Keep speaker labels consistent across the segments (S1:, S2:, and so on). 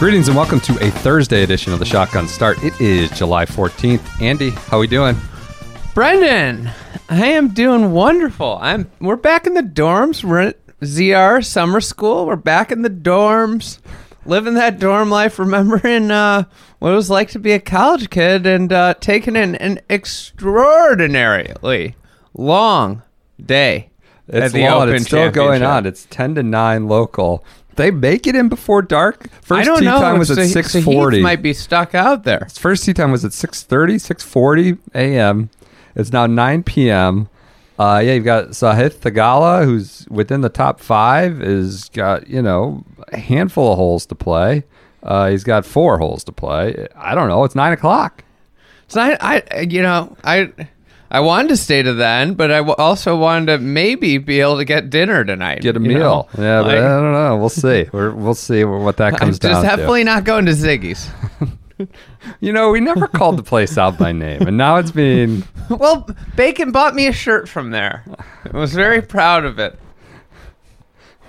S1: Greetings and welcome to a Thursday edition of the Shotgun Start. It is July 14th. Andy, how are we doing?
S2: Brendan, I am doing wonderful. I'm we're back in the dorms. We're at ZR summer school. We're back in the dorms, living that dorm life, remembering uh, what it was like to be a college kid and uh, taking in an extraordinarily long day.
S1: It's
S2: at the
S1: long.
S2: Open
S1: It's still going on. It's 10 to 9 local. They make it in before dark. First
S2: I don't
S1: tee
S2: know.
S1: time was at
S2: So- so
S1: 640.
S2: Heath might be stuck out there.
S1: First tee time was at 6:30, 6:40 a.m. It's now 9 p.m. Uh, yeah, you've got Sahith Theegala, who's within the top five, is got you know a handful of holes to play. Uh, he's got four holes to play. I don't know. It's nine o'clock.
S2: So I, I, you know, I, I wanted to stay to the end, but I w- also wanted to maybe be able to get dinner tonight.
S1: Get a meal.
S2: know?
S1: Yeah, but
S2: Like,
S1: I don't know. We'll see. We're, we'll see what that
S2: I'm
S1: comes
S2: just
S1: down
S2: definitely not going to Ziggy's.
S1: You know, we never called the place out by name, and now it's being.
S2: well, Bacon bought me a shirt from there. I was very proud of it.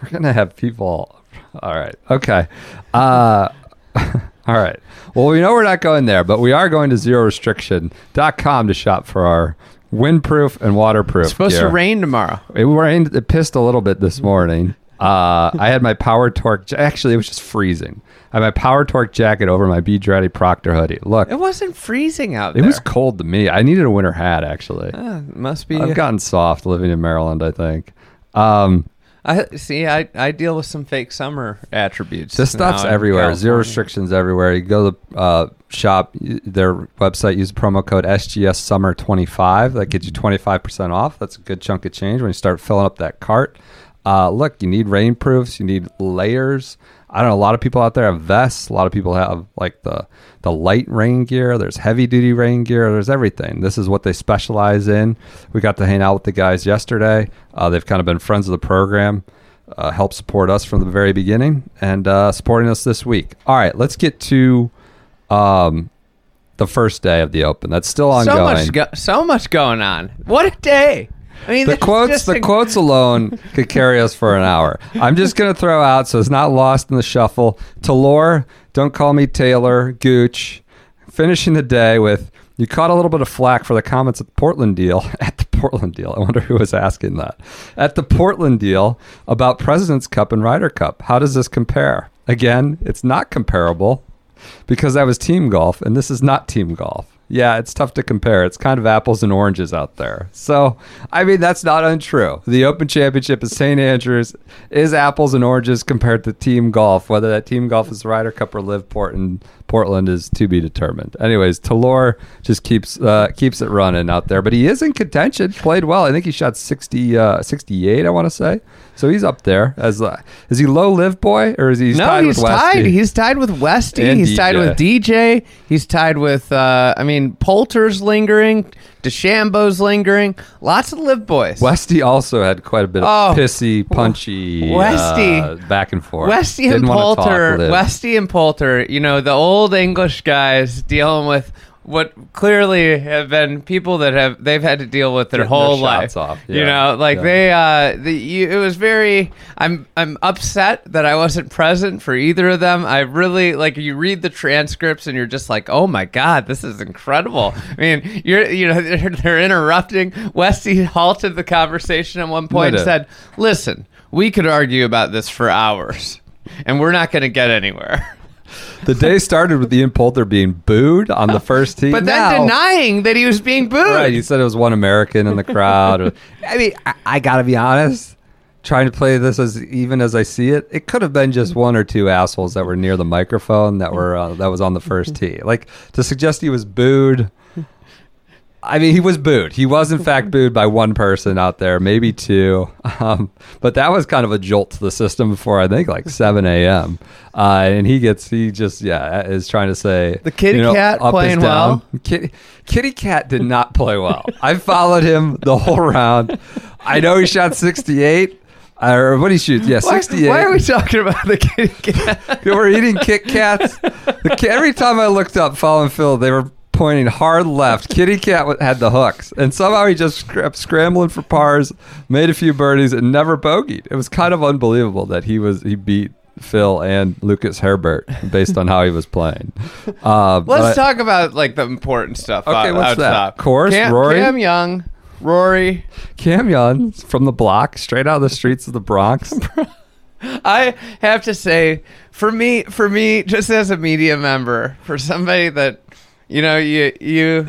S1: We're gonna have people. All right. Okay. Uh, all right. Well, we know we're not going there, but we are going to zerorestriction.com to shop for our windproof and waterproof.
S2: It's supposed
S1: gear.
S2: to rain tomorrow.
S1: It rained. It pissed a little bit this morning. Uh, I had my Power Torque. Actually, it was just freezing. I had my Power Torque jacket over my Be Dreddy Proctor hoodie. Look,
S2: It wasn't freezing out there.
S1: it
S2: there.
S1: was cold to me. I needed a winter hat. Actually,
S2: Uh, must be.
S1: I've gotten soft living in Maryland. I think. Um,
S2: I see. I, I deal with some fake summer attributes.
S1: This stuff's everywhere. Zero restrictions everywhere. You go to the uh, shop, their website, use promo code SGS Summer 25. That gets you 25% off. That's a good chunk of change when you start filling up that cart. Uh, look, you need rainproofs, you need layers. I don't know. A lot of people out there have vests. A lot of people have like the the light rain gear. There's heavy duty rain gear. There's everything. This is what they specialize in. We got to hang out with the guys yesterday. Uh, they've kind of been friends of the program uh, help support us from the very beginning and uh, supporting us this week. All right, let's get to um, the first day of the Open. That's still ongoing.
S2: So much, go- so much going on. What a day! I mean,
S1: the quotes, the
S2: a-
S1: quotes alone could carry us for an hour. I'm just gonna throw out so it's not lost in the shuffle. Talor, don't call me Taylor Gooch. Finishing the day with you caught a little bit of flack for the comments at the Portland deal. At the Portland deal, I wonder who was asking that. At the Portland deal about President's Cup and Ryder Cup. How does this compare? Again, it's not comparable because that was team golf and this is not team golf. Yeah, it's tough to compare. It's kind of apples and oranges out there. So, I mean, that's not untrue. The Open Championship at St. Andrews is apples and oranges compared to team golf. Whether that team golf is Ryder Cup or Liveport. Portland, Portland is to be determined. Anyways, Talor just keeps uh, keeps it running out there, but he is in contention. Played well. I think he shot 60, uh, 68, I want to say. So he's up there. As uh, is he low live boy or is he
S2: no,
S1: tied
S2: he's
S1: with Westy?
S2: tied. He's tied with Westy.
S1: And
S2: he's tied with DJ. He's tied with. Uh, I mean, Poulter's lingering. DeChambeau's lingering. Lots of live boys.
S1: Westy also had quite a bit of
S2: Oh,
S1: pissy, punchy,
S2: Westy.
S1: uh, back and forth.
S2: Westy and
S1: Didn't
S2: Poulter. Westy and Poulter, you know, the old English guys dealing with what clearly have been people that have they've had to deal with their
S1: Getting
S2: whole
S1: their
S2: life.
S1: off,
S2: You know, like
S1: yeah.
S2: they uh the, you, it was very I'm I'm upset that I wasn't present for either of them. I really like you read the transcripts and you're just like, "Oh my god, this is incredible." I mean, you're you know they're, they're interrupting. Westy halted the conversation at one point and said, "Listen, we could argue about this for hours." And we're not going to get anywhere.
S1: The day started with Ian Poulter being booed on the first tee.
S2: But then
S1: Now-
S2: denying that he was being booed.
S1: Right, you said it was one American in the crowd. I mean, I, I gotta be honest. Trying to play this as even as I see it, it could have been just one or two assholes that were near the microphone that were uh, that was on the first tee. Like to suggest he was booed. I mean, he was booed. He was, in fact, booed by one person out there, maybe two. Um, but that was kind of a jolt to the system before, I think, like 7 a.m. Uh, and he gets, he just, yeah, is trying to say.
S2: The kitty
S1: you know,
S2: cat playing well?
S1: Kitty, kitty cat did not play well. I followed him the whole round. I know he shot 68. Or what did he shoot? Yeah,
S2: Why,
S1: 68.
S2: why are we talking about the kitty cat?
S1: We're eating Kit Kats. The, every time I looked up following Phil, they were pointing hard left. Kitty Cat had the hooks, and somehow he just kept scrambling for pars, made a few birdies, and never bogeyed. It was kind of unbelievable that he was he beat Phil and Lucas Herbert based on how he was playing. Uh,
S2: Let's talk about like the important stuff.
S1: Okay,
S2: out-
S1: what's that?
S2: outside.
S1: Course,
S2: Cam,
S1: Rory?
S2: Cam Young, Rory.
S1: Cam Young from the block, straight out of the streets of the Bronx.
S2: I have to say, for me, for me, just as a media member, for somebody that, you know, you you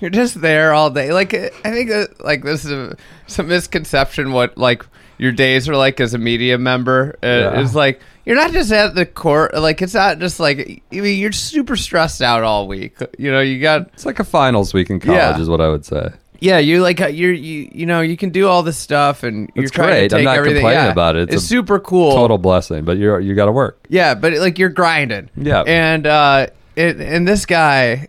S2: you're just there all day. Like I think that like this is a, some misconception what like your days are like as a media member. Uh,
S1: Yeah.
S2: Is like you're not just at the court. Like it's not just like I mean you're super stressed out all week. You know, you got
S1: It's like a finals week in college,
S2: Yeah.
S1: is what I would say.
S2: yeah, you like uh, you're you you know you can do all this stuff and you're
S1: It's
S2: trying
S1: great.
S2: to
S1: I'm not
S2: everything.
S1: complaining
S2: yeah,
S1: about it. It's
S2: It's, super cool.
S1: Total blessing, but you're you got to work.
S2: Yeah, but like you're grinding.
S1: Yeah.
S2: And uh, it, and this guy,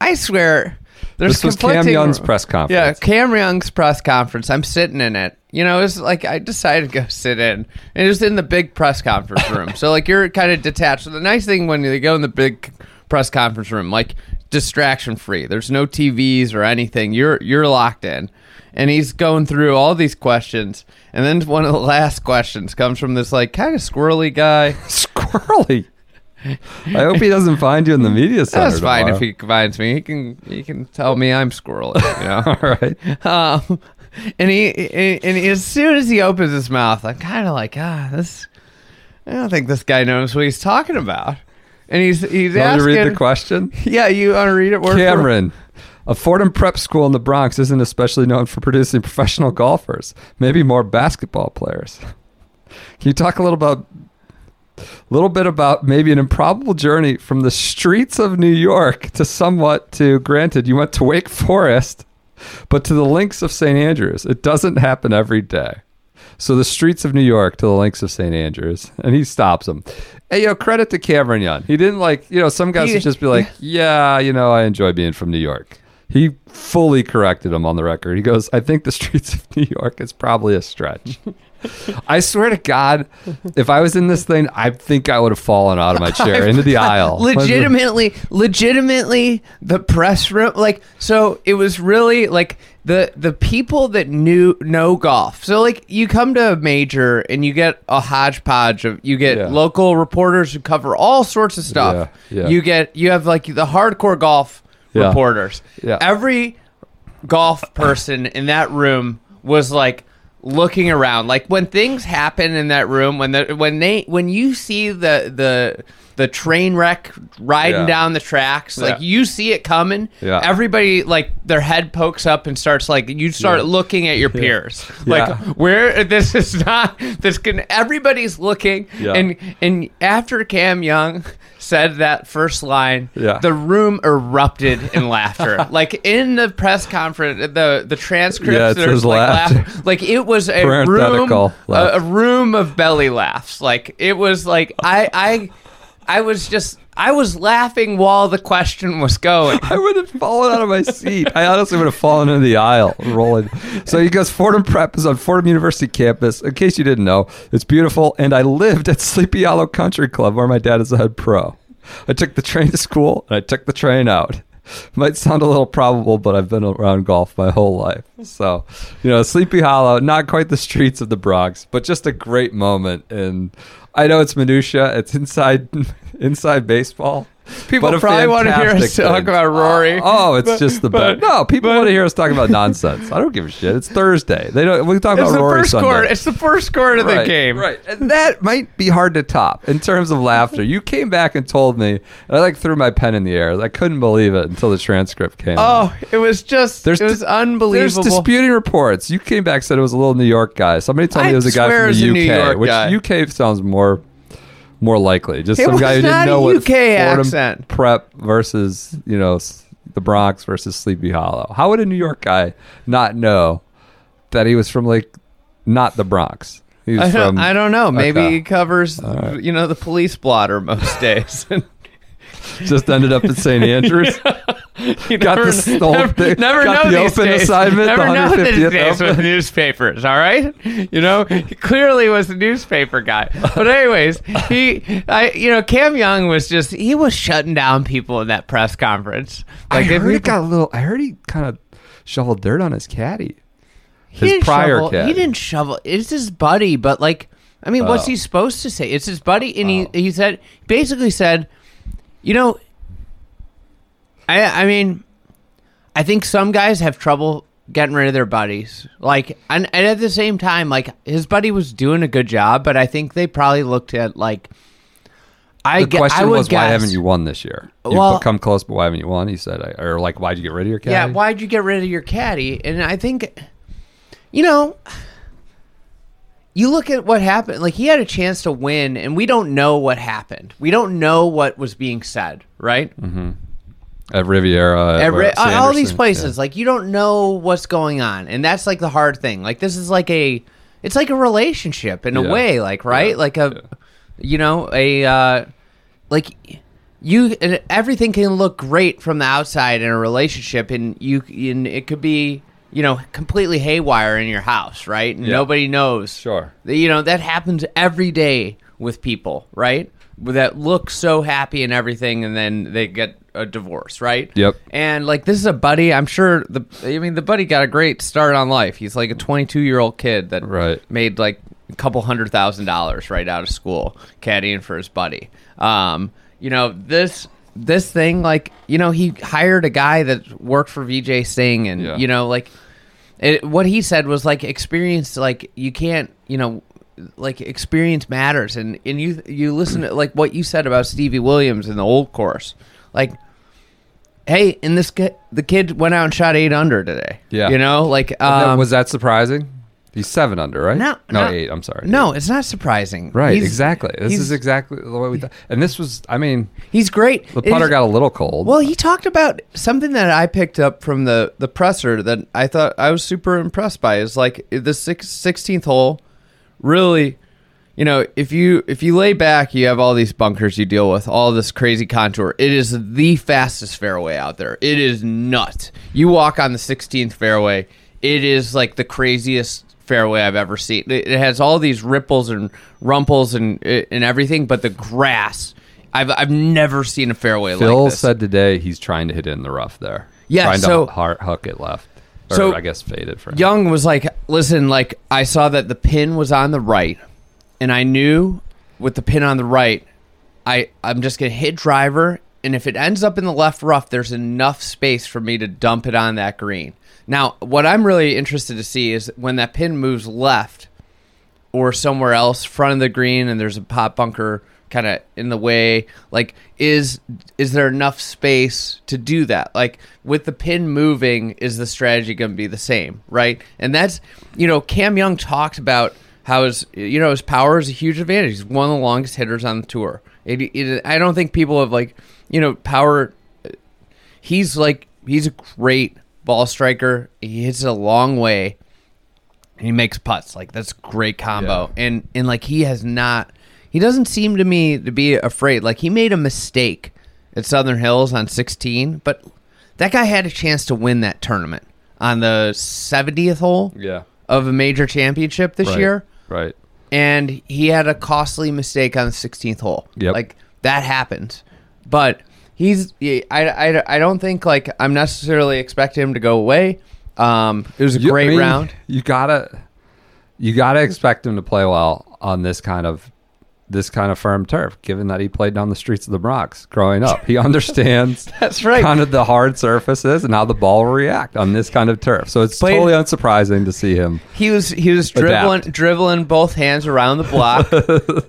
S2: I swear, there's
S1: This was Cam Young's press conference. Yeah.
S2: Cam Young's press conference. I'm sitting in it. You know, it's like I decided to go sit in, and it was in the big press conference room. so like you're kind of detached. So the nice thing when you go in the big press conference room, like distraction free. There's no TVs or anything. You're you're locked in. And he's going through all these questions, and then one of the last questions comes from this like kind of squirrely guy.
S1: Squirrely. I hope he doesn't find you in the media center.
S2: That's fine if he finds me. He can he can tell me I'm squirrely. You know.
S1: All right.
S2: um, and he and he, as soon as he opens his mouth, I'm kind of like ah this. I don't think this guy knows what he's talking about. And he's he's
S1: Want
S2: asking.
S1: to read the question?
S2: Yeah, you want to read it? Word
S1: Cameron, a Fordham prep school in the Bronx isn't especially known for producing professional golfers. Maybe more basketball players. Can you talk a little about, little bit about maybe an improbable journey from the streets of New York to somewhat to granted you went to Wake Forest, but to the links of St. Andrews. It doesn't happen every day. So the streets of New York to the links of St. Andrews, and he stops him. Hey, yo, credit to Cameron Young. He didn't like, you know, some guys
S2: He-
S1: would just be like, yeah, you know, I enjoy being from New York. He fully corrected him on the record. He goes, I think the streets of New York is probably a stretch. I swear to God, if I was in this thing, I think I would have fallen out of my chair into the aisle.
S2: legitimately legitimately the press room like so it was really like the the people that knew know golf so like you come to a major and you get a hodgepodge of you get
S1: Yeah.
S2: local reporters who cover all sorts of stuff
S1: Yeah, yeah.
S2: you get you have like the hardcore golf
S1: Yeah.
S2: reporters
S1: Yeah.
S2: every golf person in that room was like looking around. Like when things happen in that room when the when they when you see the the the train wreck riding
S1: Yeah.
S2: down the tracks like
S1: Yeah.
S2: you see it coming.
S1: Yeah.
S2: everybody like their head pokes up and starts like you start looking at your peers. Like where this is not this can everybody's looking and and after Cam Young said that first line
S1: Yeah.
S2: the room erupted in laughter. like in the press conference, the the transcripts,
S1: Yeah,
S2: there's like
S1: laughter.
S2: laugh- like it was a room, a, a room of belly laughs. Like it was like I I I was just I was laughing while the question was going.
S1: I would have fallen out of my seat. I honestly would have fallen into the aisle rolling. So he goes, Fordham Prep is on Fordham University campus. In case you didn't know, it's beautiful. And I lived at Sleepy Hollow Country Club where my dad is a head pro. I took the train to school and I took the train out. Might sound a little probable, but I've been around golf my whole life. So, you know, Sleepy Hollow, not quite the streets of the Bronx, but just a great moment. And I know it's minutia. It's inside inside baseball.
S2: People
S1: but
S2: probably want to hear us talk
S1: thing.
S2: about Rory.
S1: Oh, oh it's
S2: But-
S1: just the best. No, people
S2: but-
S1: want to hear us talk about nonsense. I don't give a shit. It's Thursday. They don't. We talk
S2: It's
S1: about
S2: the
S1: Rory
S2: first
S1: Sunday.
S2: quarter. It's the first quarter of
S1: right,
S2: the game.
S1: right? And that might be hard to top in terms of laughter. You came back and told me, and I like threw my pen in the air. I couldn't believe it until the transcript came.
S2: Oh, it was just
S1: There's
S2: it was
S1: dis-
S2: unbelievable.
S1: There's disputing reports. You came back said it was a little New York guy. Somebody told me it was a guy from the UK, which
S2: guy.
S1: UK sounds more more likely. Just
S2: It
S1: some guy who didn't know what
S2: UK
S1: Fordham
S2: accent.
S1: prep versus you know the Bronx versus Sleepy Hollow. How would a New York guy not know that he was from like not the Bronx? He was
S2: I don't,
S1: from
S2: I don't know. Maybe
S1: Okay.
S2: he covers, you know, the police blotter most days.
S1: just ended up at St. Andrews.
S2: You
S1: Got
S2: never,
S1: the
S2: never,
S1: thing-
S2: never
S1: got
S2: know
S1: the
S2: these
S1: open
S2: days.
S1: assignment, the
S2: Never know these
S1: 150th
S2: days with newspapers. All right, you know, he clearly was a newspaper guy. But anyways, he, I, you know, Cam Young was just he was shutting down people in that press conference.
S1: I
S2: if
S1: heard
S2: we-
S1: it got a little. I heard he kind of shoveled dirt on his caddy. His prior
S2: shovel,
S1: caddy.
S2: He didn't shovel. It's his buddy, but like, I mean, what's
S1: Oh.
S2: he supposed to say? It's his buddy, and
S1: Oh.
S2: he he said basically said, you know, I I mean, I think some guys have trouble getting rid of their buddies. Like, and, and at the same time, like his buddy was doing a good job, but I think they probably looked at like. I
S1: The question
S2: I would
S1: was, why haven't you won this year? You've
S2: Well-
S1: become close, but why haven't you won? He said, I- or like, why'd you get rid of your caddy?
S2: Yeah, why'd you get rid of your caddy? And I think, you know, you look at what happened. Like he had a chance to win, and we don't know what happened. We don't know what was being said, right? Mm-hmm.
S1: At Riviera,
S2: At
S1: where-
S2: Ri- all these places, like you don't know what's going on, and that's like the hard thing. Like this is like a, it's like a relationship in a
S1: Yeah.
S2: way, like right, like a, you know, a, uh, like you and everything can look great from the outside in a relationship, and you, and it could be, you know, completely haywire in your house, right? And
S1: Yeah.
S2: Nobody knows.
S1: Sure.
S2: You know that happens every day with people, right? That look so happy and everything, and then they get a divorce, right?
S1: Yep.
S2: And like this is a buddy. I'm sure the. I mean, the buddy got a great start on life. He's like a 22 year old kid that
S1: Right.
S2: made like a couple hundred thousand dollars right out of school caddying for his buddy. Um, you know this this thing like you know he hired a guy that worked for Vijay Singh and
S1: Yeah.
S2: you know like it, what he said was like experience like you can't you know like experience matters and and you you listen to like what you said about Stevie Williams in the old course like hey and this kid the kid went out and shot eight under today
S1: Yeah.
S2: you know like um,
S1: was that surprising? He's seven under, right?
S2: no
S1: no,
S2: no,
S1: eight. I'm sorry.
S2: no it's not surprising
S1: right,
S2: He's-
S1: exactly. This is exactly the way we thought. And this was, I mean,
S2: he's great
S1: the putter got a little cold.
S2: Well, he talked about something that I picked up from the the presser that I thought I was super impressed by. Is like the six, 16th hole, really, you know, if you if you lay back, you have all these bunkers you deal with, all this crazy contour. It is the fastest fairway out there. It is nuts. You walk on the 16th fairway, it is like the craziest fairway I've ever seen. It, has all these ripples and rumples and and everything, but the grass. I've, I've never seen a fairway
S1: Phil
S2: like this.
S1: said today he's trying to hit it in the rough there.
S2: Yeah,
S1: trying
S2: so-
S1: to har- hook it left. Or
S2: So-
S1: I guess faded for him.
S2: Young was like, listen, like I saw that the pin was on the right, and I knew with the pin on the right, I I'm just gonna hit driver, and if it ends up in the left rough, there's enough space for me to dump it on that green. Now, what I'm really interested to see is when that pin moves left or somewhere else, front of the green, and there's a pot bunker kind of in the way. Like, is is there enough space to do that? Like, with the pin moving, is the strategy going to be the same, right? And that's you know, Cam Young talked about how his you know his power is a huge advantage. He's one of the longest hitters on the tour. It, it, I don't think people have like you know power. He's like he's a great ball striker. He hits it a long way he makes putts like that's a great combo and and like he has not he doesn't seem to me to be afraid like he made a mistake at southern hills on 16 but that guy had a chance to win that tournament on the 70th hole
S1: Yeah.
S2: of a major championship this
S1: Right.
S2: year
S1: Right.
S2: and he had a costly mistake on the 16th hole.
S1: Yep.
S2: Like that happens. But he's I, I, I don't think like I'm necessarily expecting him to go away. Um it was a
S1: You- I
S2: great
S1: mean,
S2: round.
S1: You gotta, you gotta expect him to play well on this kind of, this kind of firm turf. Given that he played down the streets of the Bronx growing up, he understands
S2: That's right.
S1: kind of the hard surfaces and how the ball will react on this kind of turf. So it's
S2: Played-
S1: totally unsurprising to see him.
S2: He was he was dribbling
S1: Adapt.
S2: dribbling both hands around the block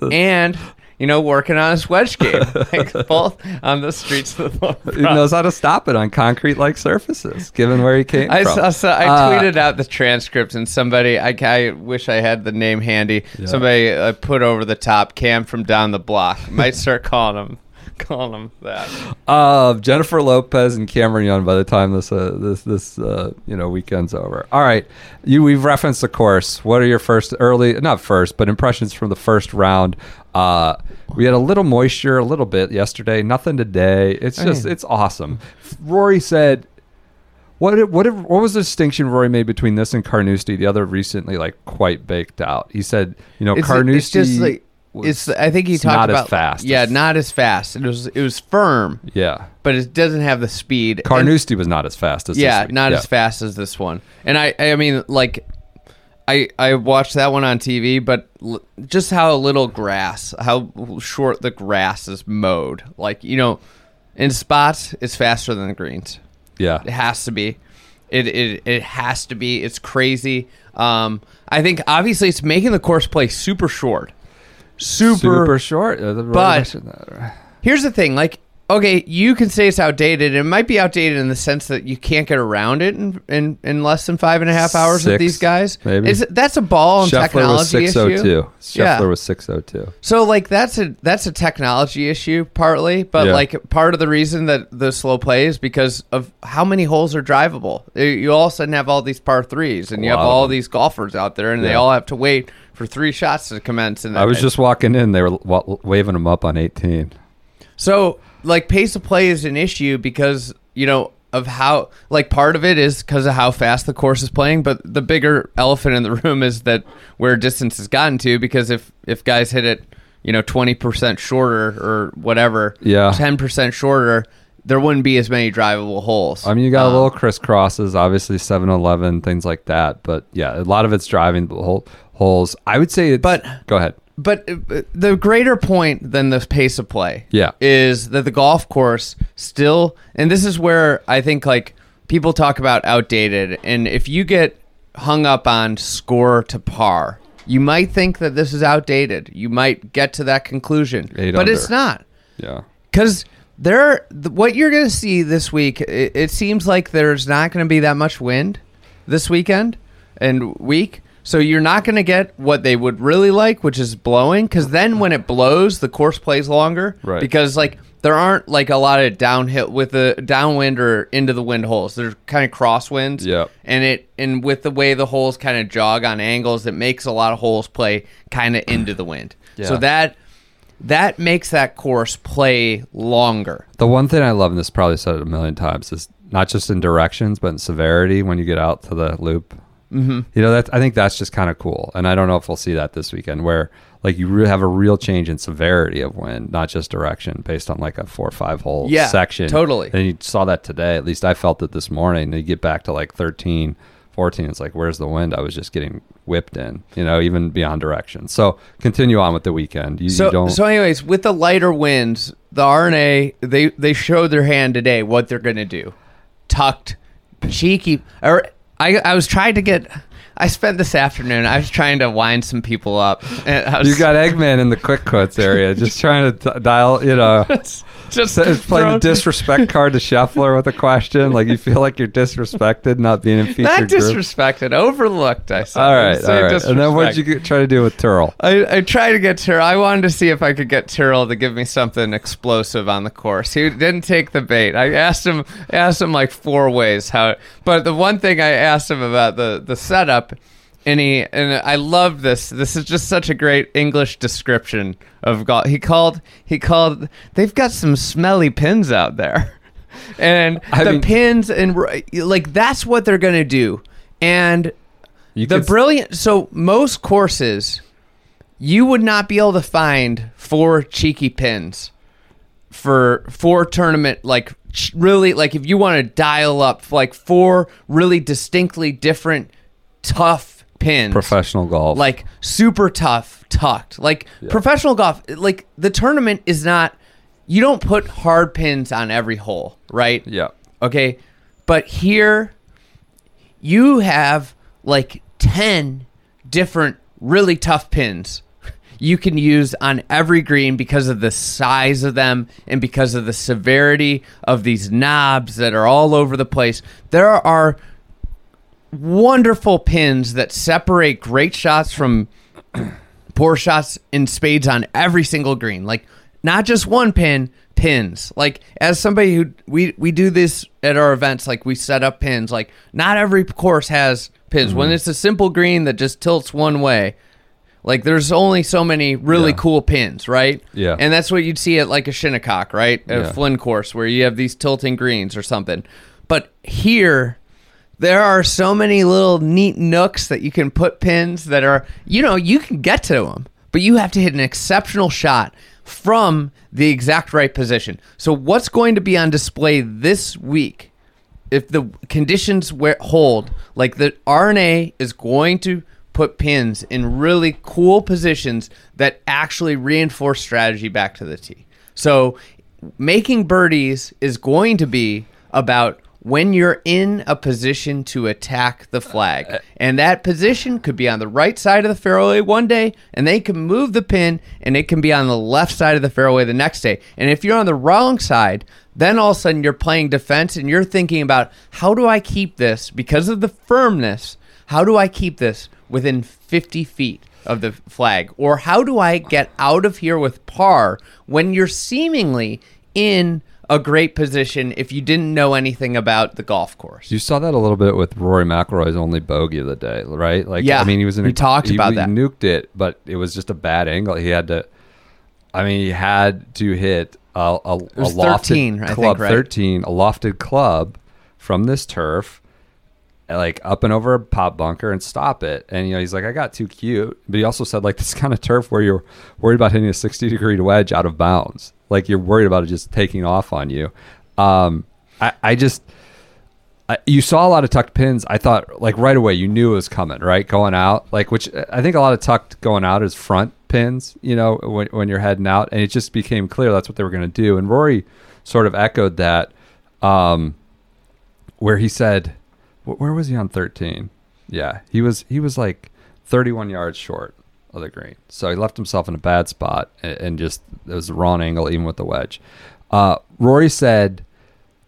S2: and you know working on his wedge game like both on the streets of the
S1: He knows how to stop it on concrete-like surfaces, given where he came
S2: I,
S1: from.
S2: saw, so I
S1: Uh,
S2: tweeted out the transcripts, and somebody I, I wish I had the name handy. Somebody uh, put over the top Cam from down the block. Might start calling him calling them that.
S1: Uh, Jennifer Lopez and Cameron Young. By the time this uh, this this uh, you know weekend's over, all right. You we've referenced the course. What are your first early, not first, but impressions from the first round? Uh, we had a little moisture, a little bit yesterday. Nothing today. It's just it's awesome. Rory said. What what what was the distinction Rory made between this and Carnoustie? The other recently like quite baked out. He said, you know,
S2: It's,
S1: Carnoustie.
S2: it's just like
S1: was-
S2: it's. I think he talked
S1: not as
S2: about
S1: fast
S2: Yeah, not as fast. It was it was firm,
S1: yeah.
S2: but it doesn't have the speed. And-
S1: Carnoustie was not as fast as
S2: yeah, not
S1: Yeah.
S2: as fast as this one. And I, I mean, like, I, I watched that one on TV, but l- just how little grass, how short the grass is mowed. Like, you know, in spots, it's faster than the greens.
S1: Yeah.
S2: It has to be. It, it, it has to be. It's crazy. Um, I think obviously it's making the course play super short. Super,
S1: super short. The-
S2: But-
S1: that.
S2: Here's the thing, like, okay, you can say it's outdated. It might be outdated in the sense that you can't get around it in in, in less than five and a half hours with these guys.
S1: maybe.
S2: Is that's a ball and
S1: Scheffler
S2: technology
S1: was six oh
S2: issue.
S1: two. Scheffler
S2: Yeah.
S1: was six oh two.
S2: So like that's a that's a technology issue partly, but
S1: Yeah.
S2: like part of the reason that the slow play is because of how many holes are drivable. You- You all of a sudden have all these par threes, and you have all these golfers out there, and they all have to wait for three shots to commence. And
S1: I was just walking in. They were wa- waving them up on eighteen.
S2: So, like, pace of play is an issue because, you know, of how, like, part of it is because of how fast the course is playing, but the bigger elephant in the room is that where distance has gotten to because if, if guys hit it, you know, 20% shorter or whatever,
S1: Yeah.
S2: 10% shorter, there wouldn't be as many drivable holes.
S1: I mean, you got a
S2: Um,
S1: little crisscrosses, obviously seven eleven things like that. But yeah, a lot of it's driving the hole, holes. I would say, it's,
S2: But-
S1: go ahead.
S2: But uh, the greater point than the pace of play,
S1: Yeah.
S2: is that the golf course still, and this is where I think like people talk about outdated, and if you get hung up on score to par, you might think that this is outdated. You might get to that conclusion,
S1: Eight
S2: but
S1: under.
S2: it's not
S1: Yeah,
S2: because there. th- What you're going to see this week, it, it seems like there's not going to be that much wind this weekend and week. So you're not going to get what they would really like, which is blowing. Because then when it blows, the course plays longer.
S1: Right.
S2: Because like there aren't like a lot of downhill with the downwind or into the wind holes. There's kind of crosswinds.
S1: Yep.
S2: And it and with the way the holes kind of jog on angles, it makes a lot of holes play kind of into the wind. So that that makes that course play longer.
S1: the one thing I love, and this probably said it a million times, is not just in directions but in severity when you get out to the loop. Mm-hmm. You know, that I think that's just kind of cool, and I don't know if we'll see that this weekend, where like you really have a real change in severity of wind, not just direction, based on like a four or five hole
S2: Yeah,
S1: section.
S2: totally.
S1: And you saw that today. At least I felt it this morning. And you get back to like 13, 14. It's like, where's the wind? I was just getting whipped in, you know, even beyond direction. So continue on with the weekend. You, you
S2: So,
S1: don't.
S2: so anyways, with the lighter winds, the R&A they they showed their hand today what they're gonna do. Tucked, cheeky. Or I I was trying to get. I spent this afternoon. I was trying to wind some people up. Was
S1: you got Eggman in the quick quotes area, just trying to dial, you know,
S2: just
S1: it's playing the disrespect card to Scheffler with a question. Like you feel like you're disrespected not being in featured
S2: not
S1: group.
S2: disrespected, overlooked. I said.
S1: All right, all right. And then what did you try to do with Tyrrell?
S2: I, I tried to get Tyrrell. I wanted to see if I could get Tyrrell to give me something explosive on the course. He didn't take the bait. I asked him asked him like four ways how. But the one thing I asked him about the the setup, and he and I love this. This is just such a great English description of golf. He called he called. They've got some smelly pins out there. And
S1: I
S2: the
S1: mean-
S2: pins and like that's what they're gonna do. And the brilliant so most courses you would not be able to find four cheeky pins for four tournament like really like if you want to dial up like four really distinctly different tough pins
S1: professional golf.
S2: like super tough tucked like professional golf like the tournament is not you don't put hard pins on every hole right
S1: yeah,
S2: Okay. But here you have like 10 different really tough pins you can use on every green because of the size of them and because of the severity of these knobs that are all over the place. There are wonderful pins that separate great shots from poor shots in spades on every single green. Like not just one pin, pins. Like as somebody who we we do this at our events, like we set up pins. Like not every course has pins.
S1: Mm-hmm.
S2: When it's a simple green that just tilts one way, like there's only so many really
S1: Yeah.
S2: cool pins, right?
S1: Yeah.
S2: And that's what you'd see at like a Shinnecock, right? A
S1: Yeah.
S2: Flynn course where you have these tilting greens or something. But here there are so many little neat nooks that you can put pins that are, you know, you can get to them, but you have to hit an exceptional shot from the exact right position. So, what's going to be on display this week if the conditions hold, like the R&A is going to put pins in really cool positions that actually reinforce strategy back to the tee. So, making birdies is going to be about when you're in a position to attack the flag. Uh, uh, and that position could be on the right side of the fairway one day, and they can move the pin, and it can be on the left side of the fairway the next day. And if you're on the wrong side, then all of a sudden you're playing defense and you're thinking about how do I keep this because of the firmness? How do I keep this within 50 feet of the flag? Or how do I get out of here with par when you're seemingly in a great position if you didn't know anything about the golf course?
S1: You saw that a little bit with Rory McIlroy's only bogey of the day, right? Like,
S2: Yeah,
S1: I mean, he was in.
S2: he talked about
S1: he
S2: that.
S1: nuked it, but it was just a bad angle. He had to. I mean, he had to hit a, a, a lofted
S2: 13,
S1: club,
S2: think, right?
S1: thirteen, a lofted club from this turf, like up and over a pot bunker and stop it. And you know, he's like, I got too cute, but he also said like this kind of turf where you're worried about hitting a sixty degree wedge out of bounds, like you're worried about it just taking off on you. Um, I, I just. I, you saw a lot of tucked pins. I thought like right away you knew it was coming, right? Going out, like which I think a lot of tucked going out is front pins, you know, when when you're heading out, and it just became clear that's what they were going to do. And Rory sort of echoed that, um, where he said, where was he on 13? Yeah, he was he was like 31 yards short the green, so he left himself in a bad spot and, and just it was the wrong angle even with the wedge. Uh, Rory said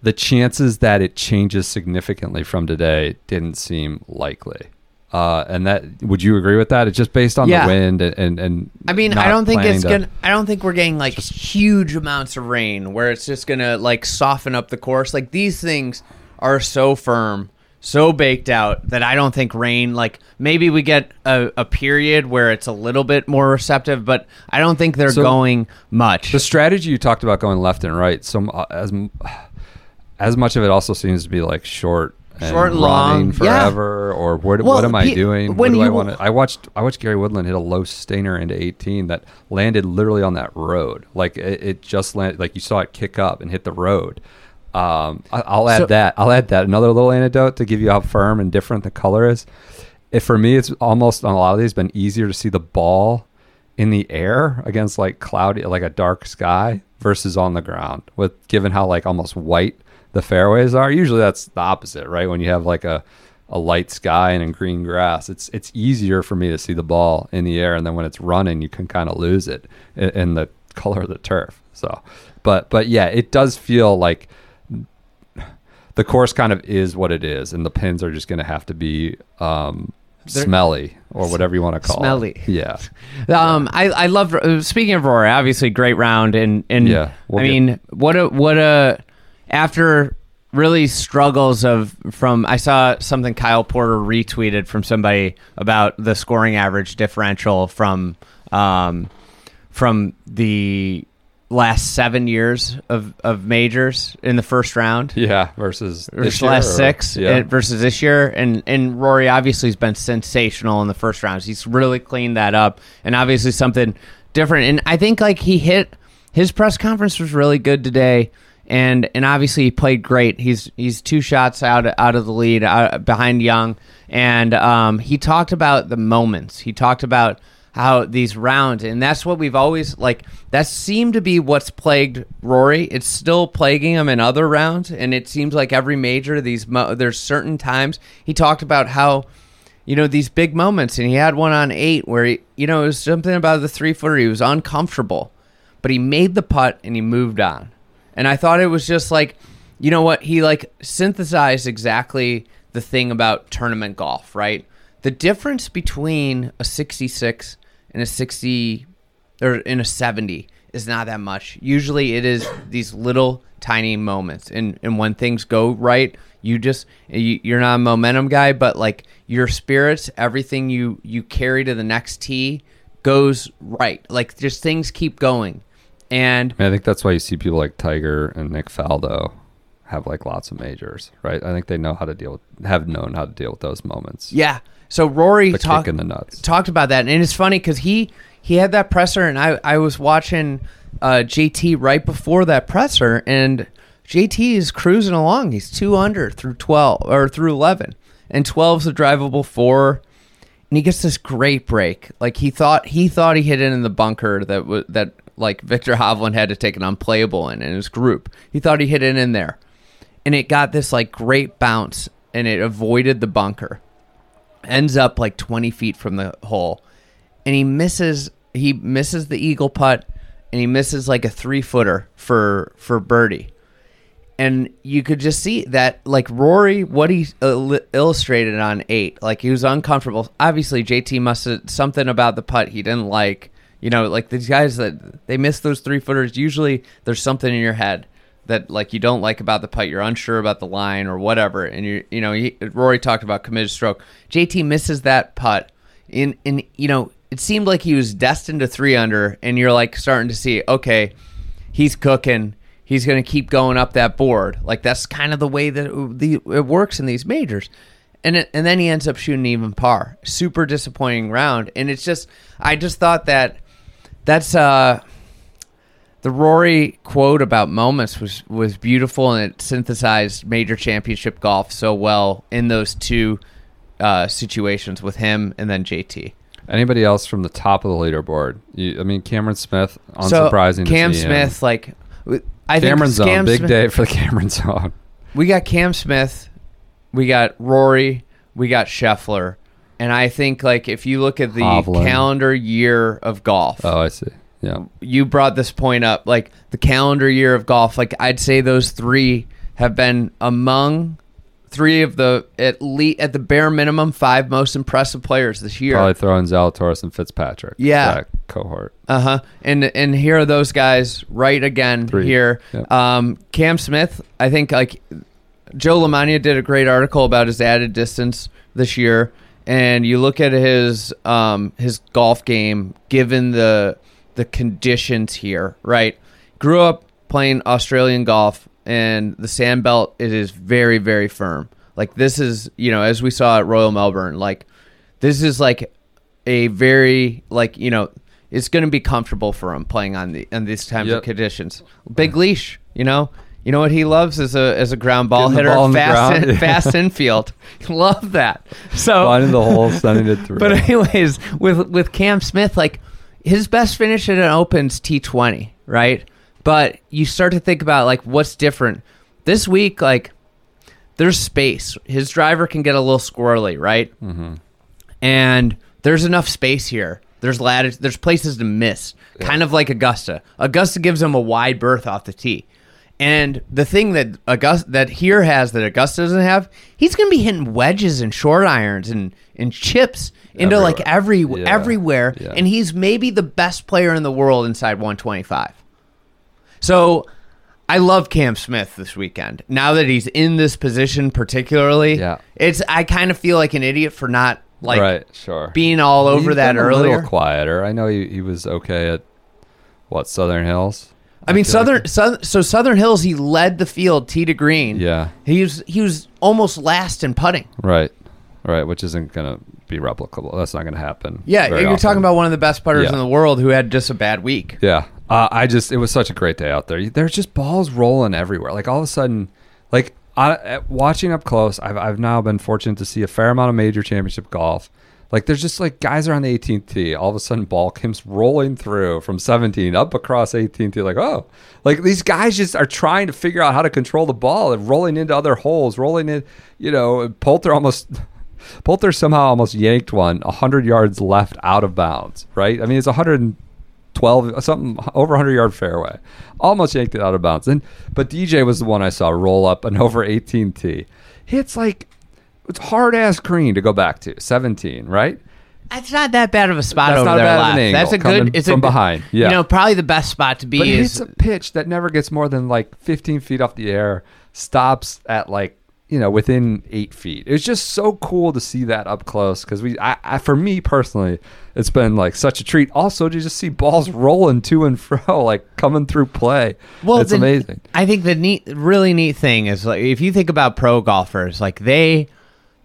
S1: the chances that it changes significantly from today didn't seem likely. Uh, and that would you agree with that? It's just based on
S2: Yeah.
S1: the wind and and, and
S2: I mean, I don't think it's
S1: to-
S2: gonna. I don't think we're getting like huge amounts of rain where it's just gonna like soften up the course. Like these things are so firm, so baked out that I don't think rain. Like maybe we get a, a period where it's a little bit more receptive, but I don't think they're
S1: So-
S2: going much.
S1: The strategy you talked about going left and right, so uh, as as much of it also seems to be like short, and
S2: Short long, yeah.
S1: forever, or what,
S2: Well,
S1: what am I doing?
S2: when
S1: what do I want to? I watched I watched Gary Woodland hit a low stinger into 18 that landed literally on that road, like it, it just landed, like you saw it kick up and hit the road. Um, I, I'll add
S2: So-
S1: that. I'll add that. Another little anecdote to give you how firm and different the color is. If for me, it's almost on a lot of these been easier to see the ball in the air against like cloudy, like a dark sky versus on the ground. With given how like almost white the fairways are, usually that's the opposite, right? When you have like a a light sky and green grass, it's it's easier for me to see the ball in the air, and then when it's running, you can kind of lose it in, in the color of the turf. So, but but yeah, it does feel like the course kind of is what it is, and the pins are just going to have to be um, smelly or whatever you want to call it.
S2: Smelly.
S1: it. Yeah.
S2: Um, I I love uh, speaking of Rory. Obviously, great round, and and
S1: Yeah, we'll
S2: I
S1: get-
S2: mean, what a what a after really struggles of from. I saw something Kyle Porter retweeted from somebody about the scoring average differential from um from the last seven years of of majors in the first round
S1: Yeah, versus this
S2: last
S1: or-
S2: six
S1: Yeah.
S2: uh, versus this year. And and Rory obviously has been sensational in the first rounds. He's really cleaned that up, and obviously something different. And I think like he hit his press conference was really good today. And and obviously he played great. He's he's two shots out out of the lead out, behind Young, and um, he talked about the moments. He talked about how these rounds. And that's what we've always like that seemed to be what's plagued Rory. It's still plaguing him in other rounds. And it seems like every major these mo- there's certain times he talked about how you know these big moments. And he had one on 8 where he you know it was something about the 3 footer. He was uncomfortable but he made the putt and he moved on. And I thought it was just like you know what? He like synthesized exactly the thing about tournament golf right? The difference between a 66 and a 60 or in a 70 is not that much. Usually, it is these little tiny moments, and and when things go right, you just you, you're not a momentum guy, but like your spirits, everything you you carry to the next tee goes right. Like just things keep going, and
S1: I think that's why you see people like Tiger and Nick Faldo have like lots of majors, right? I think they know how to deal with, have known how to deal with those moments.
S2: yeah. So Rory
S1: The
S2: talked
S1: in the nuts.
S2: talked about that, and it's funny because he he had that presser, and I I was watching uh, JT right before that presser, and JT is cruising along. He's two under through twelve or through eleven, and 12's a drivable four, and he gets this great break. Like he thought he thought he hit it in the bunker that was that like Viktor Hovland had to take an unplayable in in his group. He thought he hit it in there, and it got this like great bounce, and it avoided the bunker ends up like 20 feet from the hole and he misses he misses the eagle putt and he misses like a three footer for for birdie. And you could just see that like rory what he uh, illustrated on eight like he was uncomfortable. Obviously jt must have something about the putt he didn't like you know like these guys that they miss those three footers usually there's something in your head that like you don't like about the putt, you're unsure about the line or whatever, and you you know he, Rory talked about committed stroke. JT misses that putt, in in you know it seemed like he was destined to three under, and you're like starting to see okay, he's cooking. He's going to keep going up that board. Like that's kind of the way that it, the, it works in these majors. And it, and then he ends up shooting even par. Super disappointing round. And it's just I just thought that that's uh the Rory quote about moments was was beautiful and it synthesized major championship golf so well in those two uh, situations with him and then JT.
S1: Anybody else from the top of the leaderboard? You, I mean, Cameron Smith,
S2: So
S1: unsurprising.
S2: Cam
S1: to see him.
S2: Smith, like I
S1: Cameron
S2: think
S1: Zone,
S2: Cam
S1: big
S2: Smith-
S1: day for the Cameron Zone.
S2: We got Cam Smith, we got Rory, we got Scheffler, and I think like if you look at the
S1: Hovland.
S2: calendar year of golf,
S1: Oh, I see. Yeah,
S2: you brought this point up like the calendar year of golf like i'd say those three have been among three of the at least at the bare minimum five most impressive players this year
S1: probably throwing Zalatoris and Fitzpatrick.
S2: Yeah.
S1: that cohort.
S2: uh-huh and and here are those guys right again
S1: Three.
S2: here
S1: Yep.
S2: um cam smith i think like joe lamagna did a great article about his added distance this year and you look at his um his golf game given the the conditions here right grew up playing australian golf and the sand belt it is very very firm like this is you know as we saw at royal melbourne like this is like a very like you know it's going to be comfortable for him playing on the on these types
S1: Yep.
S2: of conditions. Big leash, you know. You know what he loves is a as a ground ball hitter,
S1: ball
S2: fast in, fast infield. Love that. So
S1: Finding the hole, sending it through.
S2: but anyways, with with Cam Smith, like his best finish at an Open's T twenty, right? But you start to think about like what's different this week. Like there's space. His driver can get a little squirrely, right? Mm-hmm. And there's enough space here. There's latitude. There's places to miss, kind of like Augusta. Augusta gives him a wide berth off the tee. And the thing that Augusta that here has that Augusta doesn't have, he's going to be hitting wedges and short irons and and chips into like every
S1: Everywhere. Yeah.
S2: everywhere.
S1: Yeah.
S2: And he's maybe the best player in the world inside 125. So I love Cam Smith this weekend. Now that he's in this position, particularly,
S1: Yeah.
S2: it's I kind of feel like an idiot for not like
S1: right, sure.
S2: being all over
S1: He's
S2: that
S1: been a
S2: earlier.
S1: little quieter. I know he, he was okay at what Southern Hills.
S2: I mean,
S1: feel like-
S2: Southern, Southern so Southern Hills, he led the field tee to green.
S1: Yeah.
S2: he was he was almost last in putting.
S1: Right, right, which isn't gonna be replicable. That's not gonna happen.
S2: Yeah, you're
S1: often.
S2: talking about one of the best putters
S1: Yeah.
S2: in the world who had just a bad week.
S1: Yeah, uh, I just it was such a great day out there. There's just balls rolling everywhere. Like all of a sudden, like I, watching up close, I've I've now been fortunate to see a fair amount of major championship golf. Like there's just like guys are on the 18th tee. All of a sudden, ball comes rolling through from 17 up across 18th tee. Like oh, like these guys just are trying to figure out how to control the ball and rolling into other holes, rolling in. You know, Poulter almost. Poulter somehow almost yanked one 100 yards left out of bounds, right? I mean, it's 112, something over 100 yard fairway almost yanked it out of bounds and but dj was the one i saw roll up an over 18 tee hits like it's hard ass green to go back to 17 right
S2: It's not that bad of a spot
S1: That's
S2: over
S1: not
S2: there.
S1: bad of an
S2: left.
S1: angle,
S2: That's a
S1: coming
S2: good. It's a
S1: from
S2: good-
S1: behind. Yeah.
S2: You know, probably the best spot to be
S1: But
S2: is
S1: hits a pitch that never gets more than like 15 feet off the air, stops at like you know within eight feet. It's just so cool to see that up close because we, I, I, for me personally, it's been like such a treat. Also to just see balls rolling to and fro, like coming through play.
S2: Well,
S1: it's
S2: the-
S1: amazing.
S2: I think the neat, really neat thing is like if you think about pro golfers, like they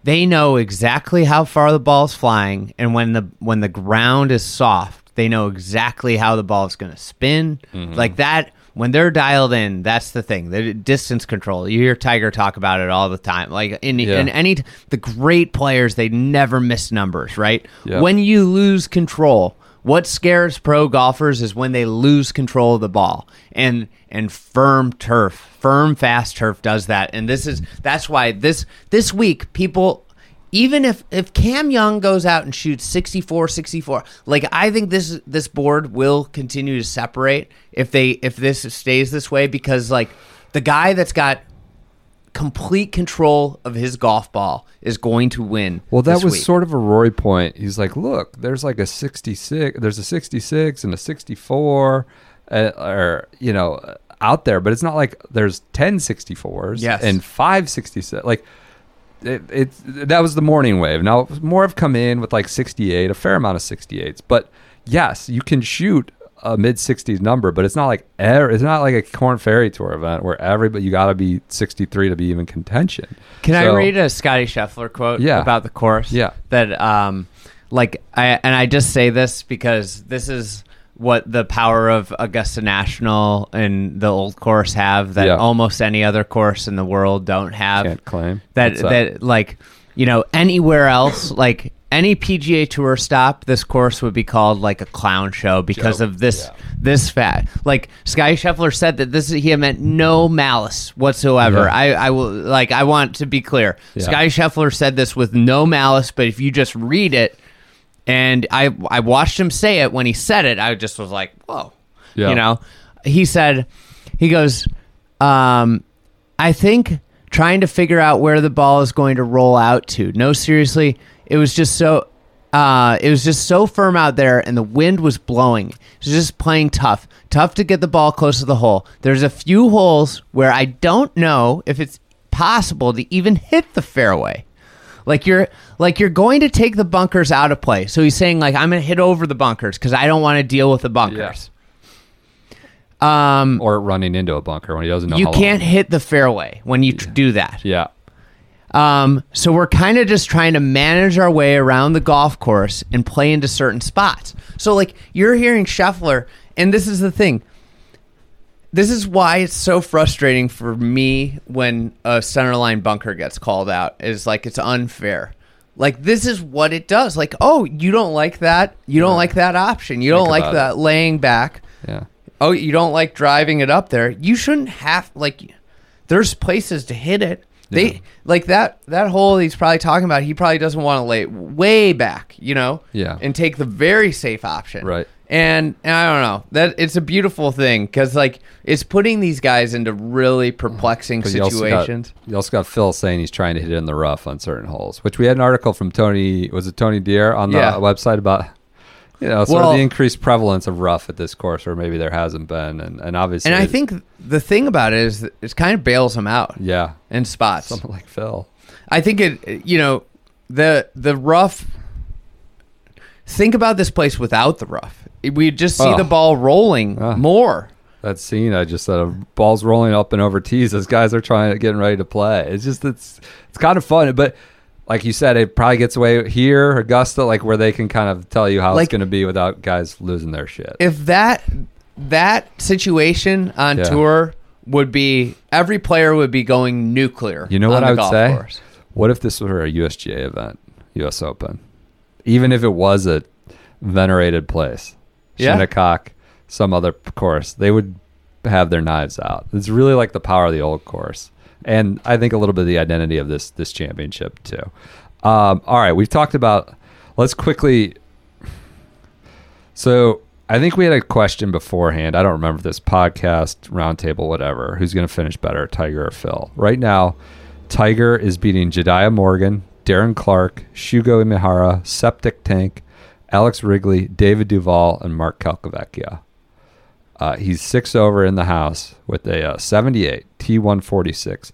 S2: they know exactly how far the ball's flying, and when the when the ground is soft, they know exactly how the ball is going to spin.
S1: Mm-hmm.
S2: Like that, when they're dialed in, that's the thing. The distance control. You hear Tiger talk about it all the time. Like in
S1: Yeah.
S2: in any the great players, they never miss numbers. Right?
S1: Yeah.
S2: When you lose control. What scares pro golfers is when they lose control of the ball. And and firm turf, firm fast turf does that. And this is that's why this this week people even if if Cam Young goes out and shoots 64 64 like I think this this board will continue to separate if they if this stays this way because like the guy that's got complete control of his golf ball is going to win.
S1: Well, that was
S2: week.
S1: sort of a Rory point. He's like, look, there's like a 66, there's a 66 and a 64, uh, or, you know, out there, but it's not like there's 10 64s
S2: Yes.
S1: and five 66. Like, it, it, that was the morning wave. Now, more have come in with like 68, a fair amount of 68s. But yes, you can shoot a mid 60s number, but it's not like er, it's not like a Corn Ferry Tour event where everybody you got to be 63 to be even contention.
S2: Can I read a Scotty Scheffler quote
S1: Yeah.
S2: about the course?
S1: Yeah.
S2: That um like I and I just say this because this is what the power of Augusta National and the old course have that
S1: Yeah.
S2: almost any other course in the world don't have.
S1: Can't claim.
S2: That
S1: that?
S2: that like you know anywhere else like any PGA Tour stop, this course would be called like a clown show because
S1: Joke.
S2: of this
S1: Yeah.
S2: this fat. Like Sky Scheffler said that this he meant no malice whatsoever.
S1: Yeah.
S2: I I will like I want to be clear.
S1: Yeah.
S2: Sky Scheffler said this with no malice, but if you just read it, and I I watched him say it when he said it, I just was like, whoa,
S1: Yeah.
S2: you know. He said, he goes, um, I think trying to figure out where the ball is going to roll out to. No, seriously, it was just so. Uh, it was just so firm out there, and the wind was blowing. It was just playing tough, tough to get the ball close to the hole. There's a few holes where I don't know if it's possible to even hit the fairway. Like you're like you're going to take the bunkers out of play. So he's saying like I'm going to hit over the bunkers because I don't want to deal with the bunkers. Um,
S1: or running into a bunker when he doesn't know
S2: you can't hit the fairway when you tr- do that.
S1: Yeah.
S2: Um, so we're kind of just trying to manage our way around the golf course and play into certain spots. So like you're hearing Scheffler, and this is the thing. This is why it's so frustrating for me when a centerline bunker gets called out. Is like it's unfair. Like this is what it does. Like oh, you don't like that. You don't like that option. You don't like that laying back
S1: Yeah.
S2: oh you don't like driving it up there you shouldn't have like there's places to hit it they
S1: Yeah.
S2: like that that hole he's probably talking about he probably doesn't want to lay way back you know
S1: Yeah.
S2: and take the very safe option
S1: Right.
S2: and, and i don't know that it's a beautiful thing because like it's putting these guys into really perplexing
S1: 'Cause you also got-
S2: situations
S1: You also got Phil saying he's trying to hit it in the rough on certain holes, which we had an article from Tony, was it Tony Deere on the
S2: Yeah.
S1: website about, you know, sort
S2: Well-
S1: of the increased prevalence of rough at this course or maybe there hasn't been. And, and obviously,
S2: and i think the thing about it is it kind of bails him out
S1: yeah,
S2: in spots
S1: someone like Phil.
S2: I think it. You know, the the rough. Think about this place without the rough. We just see
S1: Oh.
S2: the ball rolling
S1: Ah.
S2: more.
S1: That scene I just said of balls rolling up and over tees as guys are trying to getting ready to play. It's just it's it's kind of fun, but like you said, it probably gets away here, Augusta, like where they can kind of tell you how
S2: Like-
S1: it's going to be without guys losing their shit.
S2: If that that situation on
S1: Yeah.
S2: tour would be every player would be going nuclear.
S1: You know what I would say?
S2: course.
S1: What if this were a USGA event, US Open? Even if it was a venerated place,
S2: Yeah.
S1: Shinnecock, some other course, they would have their knives out. It's really like the power of the old course, and I think a little bit of the identity of this this championship too. Um, all right, we've talked about. Let's quickly. So I think we had a question beforehand. I don't remember this podcast, roundtable, whatever. Who's going to finish better, Tiger or Phil? Right now, Tiger is beating Jediah Morgan, Darren Clarke, Shugo Imahira, Septic Tank, Alex Wrigley, David Duval, and Mark Calcavecchia. Uh, he's six over in the house with a uh, 78 T146.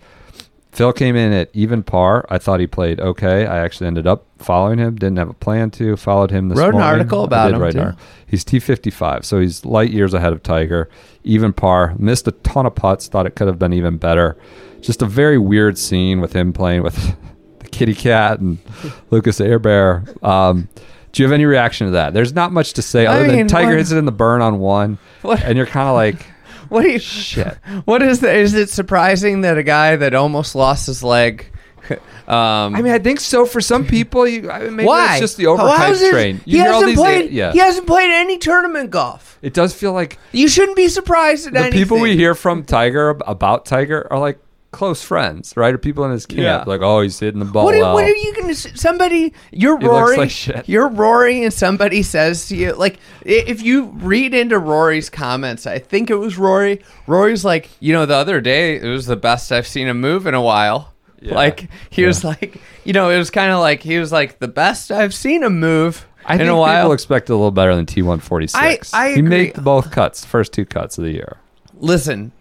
S1: Phil came in at even par. I thought he played okay. I actually ended up following him. Didn't have a plan to. Followed him this
S2: Wrote an
S1: morning.
S2: article
S1: I
S2: about him,
S1: write
S2: too.
S1: article. He's T55, so he's light years ahead of Tiger. Even par. Missed a ton of putts. Thought it could have been even better. Just a very weird scene with him playing with the kitty cat and Lucas Herbert. Um, do you have any reaction to that? There's not much to say
S2: I
S1: other
S2: mean,
S1: than Tiger
S2: what-
S1: hits it in the burn on one,
S2: What-
S1: and you're kind of like,
S2: What do you?
S1: shit.
S2: What is the? Is it surprising that a guy that almost lost his leg? Um,
S1: I mean, I think so. For some people, you I mean, maybe
S2: why?
S1: it's just the overhyped train.
S2: He
S1: You all
S2: hasn't
S1: these-
S2: played.
S1: yeah.
S2: He hasn't played any tournament golf.
S1: It does feel like
S2: You shouldn't be surprised at
S1: the
S2: anything.
S1: people we hear from Tiger about Tiger are like close friends, right? Or people in his camp,
S2: Yeah.
S1: like, oh, he's hitting the ball
S2: What are,
S1: well.
S2: what are you going to? Somebody, you're
S1: looks
S2: Rory.
S1: like shit.
S2: You're Rory, and somebody says to you, like, i- if you read into Rory's comments, I think it was Rory. Rory's like, you know, the other day, it was the best I've seen him move in a while.
S1: Yeah.
S2: Like, he was like, you know, it was kind of like, he was like, the best I've seen him move
S1: I
S2: in
S1: think
S2: a while.
S1: people expect a little better than T146.
S2: I- I
S1: he
S2: agree.
S1: made both cuts, first two cuts of the year.
S2: Listen,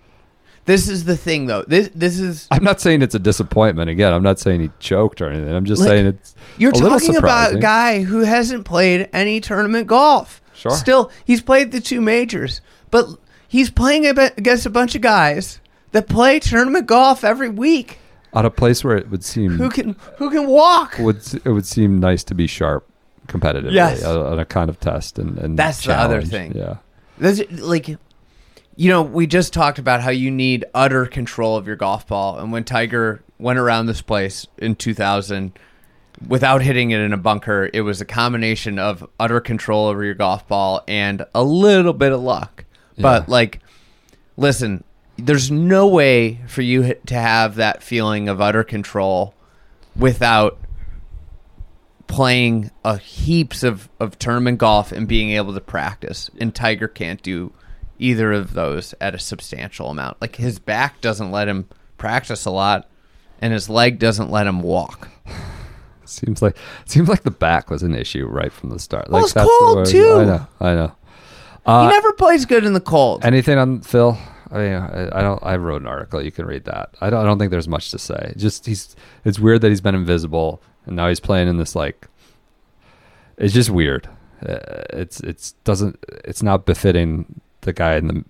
S2: this is the thing, though. This, this is.
S1: I'm not saying it's a disappointment. Again, I'm not saying he choked or anything. I'm just
S2: Like,
S1: saying it's
S2: You're
S1: a little
S2: talking about a guy who hasn't played any tournament golf.
S1: Sure.
S2: Still, he's played the two majors, but he's playing against a bunch of guys that play tournament golf every week.
S1: at a place where it would seem
S2: Who can who can walk?
S1: would it would seem nice to be sharp competitively
S2: Yes.
S1: on on a kind of test and, and
S2: That's the other thing.
S1: Yeah.
S2: That's like, you know, we just talked about how you need utter control of your golf ball, and when Tiger went around this place in 2000 without hitting it in a bunker, it was a combination of utter control over your golf ball and a little bit of luck. But like, listen, there's no way for you to have that feeling of utter control without playing a heaps of, of tournament golf and being able to practice. And Tiger can't do either of those at a substantial amount. Like his back doesn't let him practice a lot, and his leg doesn't let him walk.
S1: Seems like seems like the back was an issue right from the start.
S2: Well,
S1: like
S2: it's cold, too.
S1: I know. I know. Uh,
S2: he never plays good in the cold.
S1: Anything on Phil? I, mean, I I don't. I wrote an article. You can read that. I don't. I don't think there's much to say. Just he's. It's weird that he's been invisible and now he's playing in this like. It's just weird. Uh, it's it's doesn't. It's not befitting the guy in the.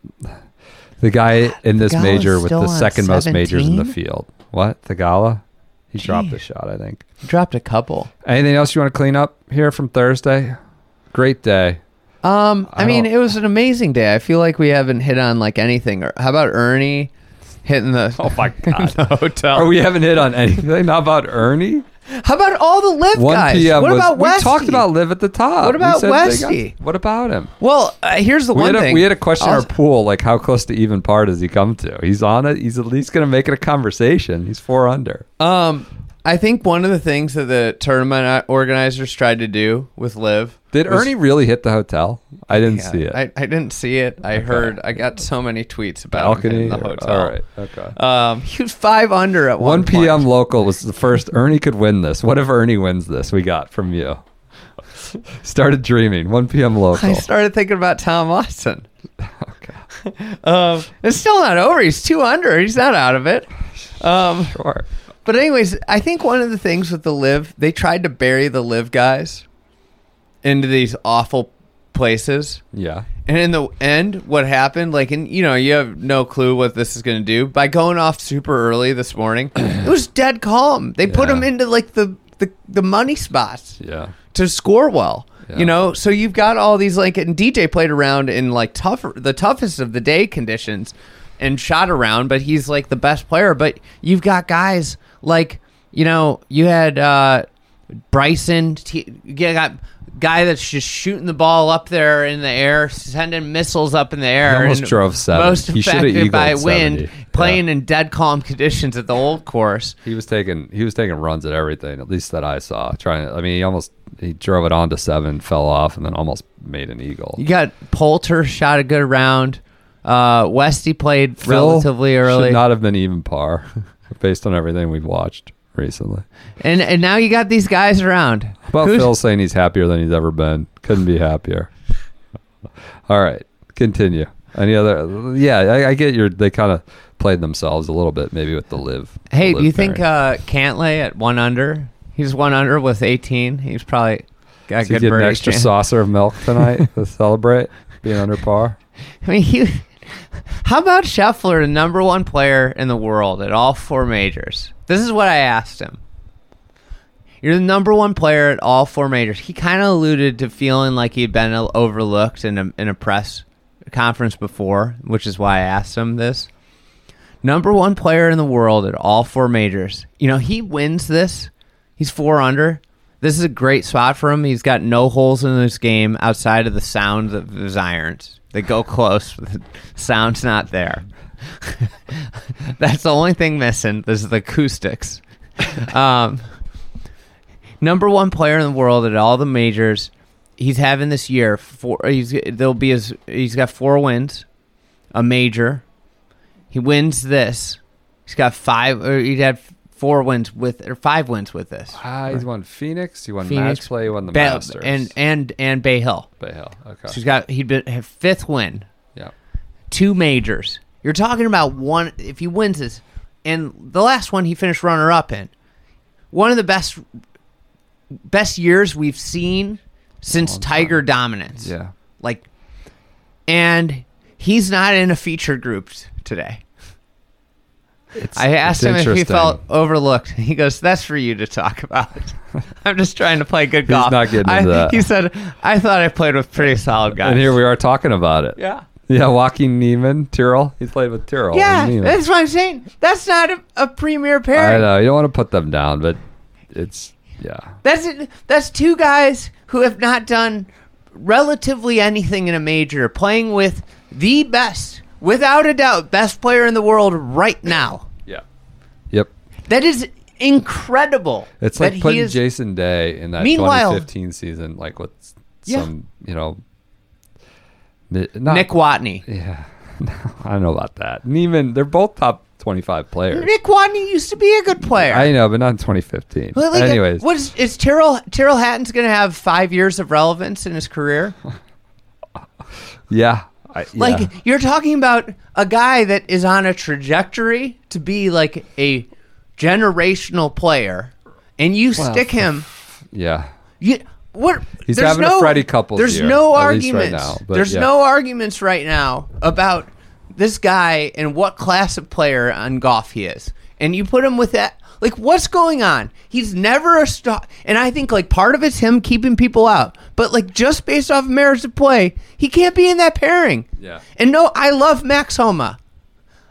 S1: The guy in this major with the
S2: on
S1: second most majors in the field. What Theegala? He dropped a shot. I think.
S2: He dropped a couple.
S1: Anything else you want to clean up here from Thursday? Great day.
S2: Um, I,
S1: I
S2: mean, it was an amazing day. I feel like we haven't hit on like anything. How about Ernie hitting the?
S1: Oh my god.
S2: the hotel.
S1: Or we haven't hit on anything. How about Ernie?
S2: How about all the LIV
S1: 1
S2: guys?
S1: p.m.
S2: What
S1: was,
S2: about
S1: we talked about LIV at the top.
S2: What about
S1: they
S2: Westy?
S1: got- what about him?
S2: Well, uh, here's the
S1: We
S2: one
S1: had, a,
S2: thing.
S1: we had a question in our pool, like how close to even par does he come to? He's on it. He's at least going to make it a conversation. He's four under.
S2: Um, I think one of the things that the tournament organizers tried to do with LIV
S1: Did
S2: was-
S1: Ernie really hit the hotel? I didn't
S2: Yeah,
S1: see it.
S2: I, I didn't see it. I heard. I got so many tweets about
S1: Balcony.
S2: in the
S1: or-
S2: hotel.
S1: All right. Okay.
S2: Um, he was five under at
S1: 1
S2: one
S1: p.m.
S2: point.
S1: local was the first Ernie could win this. What if Ernie wins this? We got from you. Started dreaming. 1 p.m. local.
S2: I started thinking about Tom Watson.
S1: okay.
S2: Um, it's still not over. He's two under. He's not out of it. Um,
S1: Sure.
S2: but anyways, I think one of the things with the LIV, they tried to bury the LIV guys into these awful places.
S1: Yeah.
S2: And in the end, what happened, like, and you know, you have no clue what this is going to do. By going off super early this morning, it was dead calm. They put
S1: Yeah.
S2: them into like the, the, the money spots
S1: Yeah.
S2: to score well.
S1: Yeah.
S2: You know, so you've got all these like, and DJ played around in like tougher, the toughest of the day conditions, and shot around. But he's like the best player. But you've got guys like, you know, you had uh Bryson. T- you got guy that's just shooting the ball up there in the air, sending missiles up in the air.
S1: He almost drove seven.
S2: Most affected by wind,
S1: 70.
S2: playing
S1: Yeah.
S2: in dead calm conditions at the old course.
S1: He was taking he was taking runs at everything, at least that I saw. Trying I mean, he almost he drove it onto seven, fell off, and then almost made an eagle.
S2: You got Poulter shot a good round. Uh, Westy played
S1: Phil
S2: relatively early.
S1: Should not have been even par, based on everything we've watched. Recently.
S2: And and now you got these guys around.
S1: How about
S2: Who's-
S1: Phil saying he's happier than he's ever been? Couldn't be happier. All right, continue. Any other? Yeah, I, I get your. They kind of played themselves a little bit, maybe with the LIV.
S2: Hey,
S1: the
S2: do you
S1: LIV
S2: think
S1: pairing.
S2: uh, Cantlay at one under? He's one under with 18. He's probably got
S1: he
S2: good
S1: get an extra
S2: chance.
S1: saucer of milk tonight to celebrate being under par?
S2: I mean, he, how about Scheffler, the number one player in the world at all four majors? This is what I asked him. You're the number one player at all four majors. He kind of alluded to feeling like he'd been overlooked in a, in a press conference before, which is why I asked him this. Number one player in the world at all four majors. You know, he wins this. He's four under. This is a great spot for him. He's got no holes in his game outside of the sound of his irons. They go close. The sound's not there. That's the only thing missing. This is the acoustics. Um, number one player in the world at all the majors. He's having this year four. He's there'll be his. He's got four wins, a major. He wins this. He's got five. Or he'd had four wins with or five wins with this.
S1: Ah, he's won Phoenix. He won
S2: Phoenix,
S1: match play. He won the Masters
S2: and and and Bay Hill.
S1: Bay Hill. Okay.
S2: So he's got he'd been fifth win,
S1: yeah.
S2: two majors. You're talking about one if he wins this, and the last one he finished runner up in. One of the best best years we've seen since Tiger dominance.
S1: Yeah.
S2: Like, and he's not in a featured group today.
S1: It's,
S2: I asked him if he felt overlooked. He goes, "That's for you to talk about." I'm just trying to play good golf."
S1: He's not getting
S2: I-
S1: that.
S2: He said, "I thought I played with pretty solid guys."
S1: And here we are talking about it.
S2: Yeah.
S1: Yeah, Joaquin Niemann, Tyrrell. He's played with Tyrrell.
S2: Yeah,
S1: and Niemann.
S2: that's what I'm saying. That's not a, a premier pair.
S1: I
S2: pairing.
S1: know you don't want to put them down, but it's yeah.
S2: That's it. That's two guys who have not done relatively anything in a major, playing with the best, without a doubt, best player in the world right now.
S1: Yeah. Yep.
S2: That is incredible.
S1: It's
S2: that
S1: like
S2: he
S1: putting
S2: is-
S1: Jason Day in that
S2: Meanwhile-
S1: 2015 season, like with
S2: Yeah.
S1: some, you know, not,
S2: Nick Watney.
S1: Yeah, I don't know about that. Niemann, they're both top 25 players.
S2: Nick Watney used to be a good player.
S1: I know, but not in 2015.
S2: But, like,
S1: Anyways,
S2: what is, is Tyrrell Tyrrell Hatton's going to have five years of relevance in his career?
S1: yeah, I,
S2: Like you're talking about a guy that is on a trajectory to be like a generational player, and you stick him.
S1: yeah.
S2: You what?
S1: He's
S2: there's
S1: having a
S2: no,
S1: Freddie Couples
S2: There's
S1: year,
S2: no
S1: least right
S2: arguments.
S1: now, but
S2: there's
S1: yeah.
S2: no arguments right now about this guy and what class of player on golf he is, and you put him with that. Like, what's going on? He's never a star, and I think like part of it's him keeping people out. But like, just based off of merits of play, he can't be in that pairing.
S1: Yeah.
S2: And no, I love Max Homa.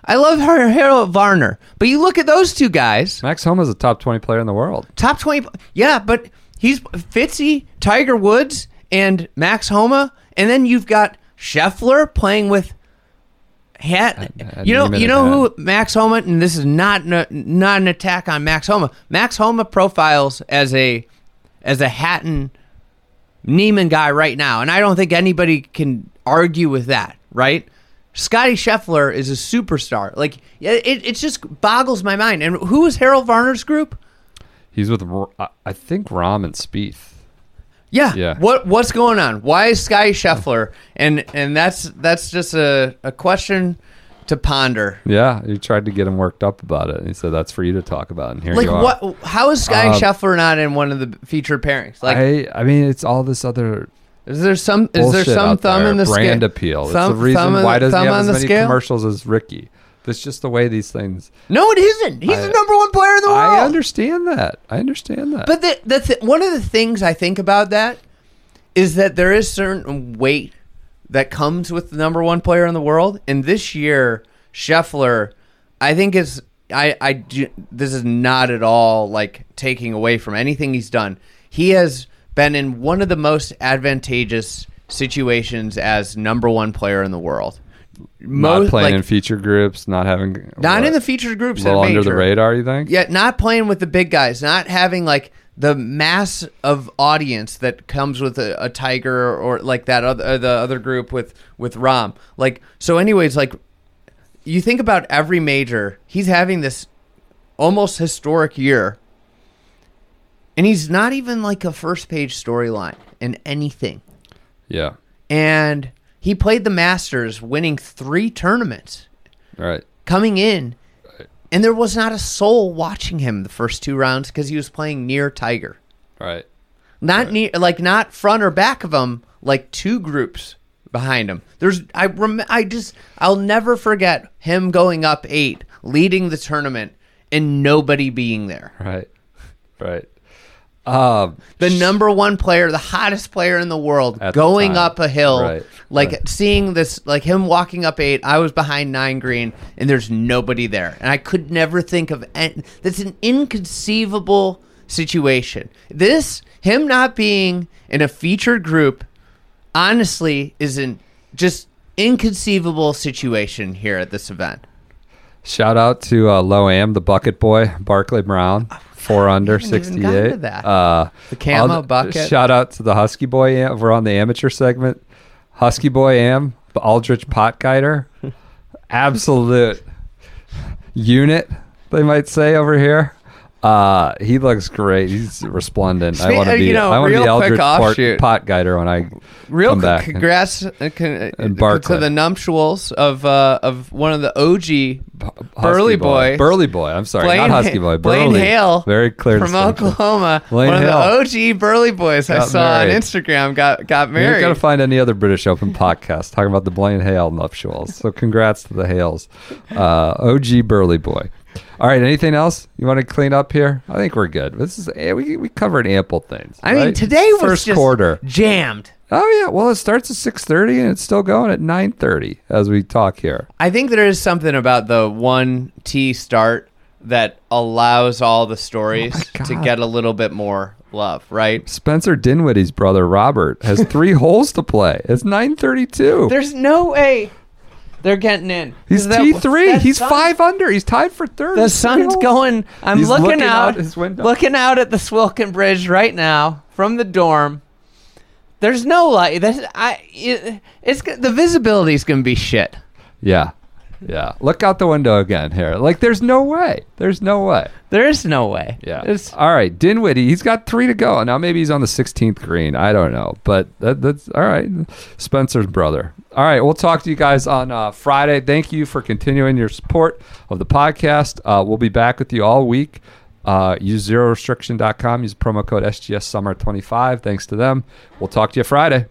S2: I love her Harold Varner. But you look at those two guys,
S1: Max Homa's a top 20 player in the world.
S2: top 20. Yeah, but he's Fitzy, Tiger Woods, and Max Homa. And then you've got Scheffler playing with Hat.
S1: and
S2: You know, you know who Max Homa, and this is not not an attack on Max Homa. Max Homa profiles as a as a Hatton Niemann guy right now, and I don't think anybody can argue with that, right? Scotty Scheffler is a superstar. Like, it, it just boggles my mind. And who is Harold Varner's group?
S1: He's with, I think, Rahm and Spieth.
S2: Yeah.
S1: Yeah.
S2: What what's going on? Why is Sky Scheffler? And and that's that's just a, a question to ponder.
S1: Yeah, you tried to get him worked up about it. And he said, that's for you to talk about. And here
S2: Like
S1: you are.
S2: what? How is Sky
S1: Um,
S2: Scheffler not in one of the featured pairings? Like,
S1: I, I mean, it's all this other
S2: is there some is there some thumb
S1: there.
S2: in the
S1: brand
S2: scale?
S1: appeal. It's
S2: Thumb-
S1: the reason
S2: thumb
S1: why doesn't he have as many
S2: scale?
S1: commercials as Ricky? That's just the way these things.
S2: No, it isn't. He's
S1: I-
S2: the number one player in the world.
S1: I understand that. I understand that.
S2: But the, the th- one of the things I think about that is that there is certain weight that comes with the number one player in the world. And this year, Scheffler, I think is I I do, this is not at all like taking away from anything he's done. He has been in one of the most advantageous situations as number one player in the world.
S1: Not playing
S2: like,
S1: in feature groups, not having
S2: not
S1: what,
S2: in the featured groups.
S1: a
S2: at a
S1: little under the radar. You think?
S2: Yeah, not playing with the big guys, not having like the mass of audience that comes with a, a Tiger or like that other uh, the other group with with Rahm. Like so, anyways, like you think about every major, he's having this almost historic year and he's not even like a first page storyline in anything.
S1: Yeah.
S2: And he played the Masters, winning three tournaments,
S1: Right.
S2: coming in, and there was not a soul watching him the first two rounds because he was playing near Tiger,
S1: Right.
S2: not near, like not front or back of him, like two groups behind him. There's, I rem, I just, I'll never forget him going up eight, leading the tournament, and nobody being there.
S1: Right. Right. Um,
S2: the number one player, the hottest player in the world,
S1: At the
S2: going up a hill,
S1: Right,
S2: like
S1: right.
S2: seeing this, like him walking up eight. I was behind nine green, and there's nobody there, and I could never think of. Any, that's an inconceivable situation. This him not being in a featured group, honestly, is an just inconceivable situation here at this event.
S1: shout out to uh, Low Am, the bucket boy, Barclay Brown, four under, sixty eight. Uh,
S2: The camo
S1: all
S2: bucket.
S1: Shout out to the Husky Boy. Am. We're on the amateur segment. Husky Boy Am, the Aldrich Potgieter, absolute unit. They might say over here. Uh, he looks great. He's resplendent. I want
S2: uh,
S1: to be.
S2: you know,
S1: I want to be Aldrich pot, Potgieter when I
S2: Real
S1: come back.
S2: congrats uh, con- uh,
S1: And
S2: to the nuptials of uh, of one of the OG
S1: Husky
S2: Burly Boy.
S1: Burly Boy. I'm sorry,
S2: Blaine,
S1: not Husky Boy.
S2: Blaine Hale
S1: Very clear
S2: from. Oklahoma.
S1: Blaine
S2: one
S1: Hale.
S2: of the OG Burly Boys I
S1: Got
S2: saw on. Instagram got got married.
S1: You're gonna find any other British Open podcast talking about the Blaine Hale nuptials. So congrats to the Hales, uh, OG Burly Boy. All right, anything else you want to clean up here? I think we're good. This is eh, we we covered ample things.
S2: I mean, today was
S1: first
S2: just
S1: quarter.
S2: jammed.
S1: Oh yeah, well it starts at six thirty and it's still going at nine thirty as we talk here.
S2: I think there is something about the one T start that allows all the stories
S1: Oh
S2: to get a little bit more love, right?
S1: Spencer Dinwiddie's brother Robert has three holes to play. It's nine thirty two.
S2: There's no way they're getting in.
S1: He's T three. He's
S2: sun-
S1: five under. He's tied for third.
S2: The sun's going. I'm looking,
S1: looking
S2: out,
S1: out his window.
S2: looking out at the Swilcan Bridge right now from the dorm. There's no light. I. It, it's the visibility's gonna be shit.
S1: Yeah. Yeah. Look out the window again here. Like there's no way. There's no way.
S2: There is no way.
S1: Yeah.
S2: It's,
S1: all right. Dinwiddie, he's got three to go. Now maybe he's on the 16th green. I don't know. But that, that's all right. Spencer's brother. All right. We'll talk to you guys on uh, Friday. Thank you for continuing your support of the podcast. Uh, we'll be back with you all week. Uh, use zerorestriction.com. Use promo code SGS Summer 25. Thanks to them. We'll talk to you Friday.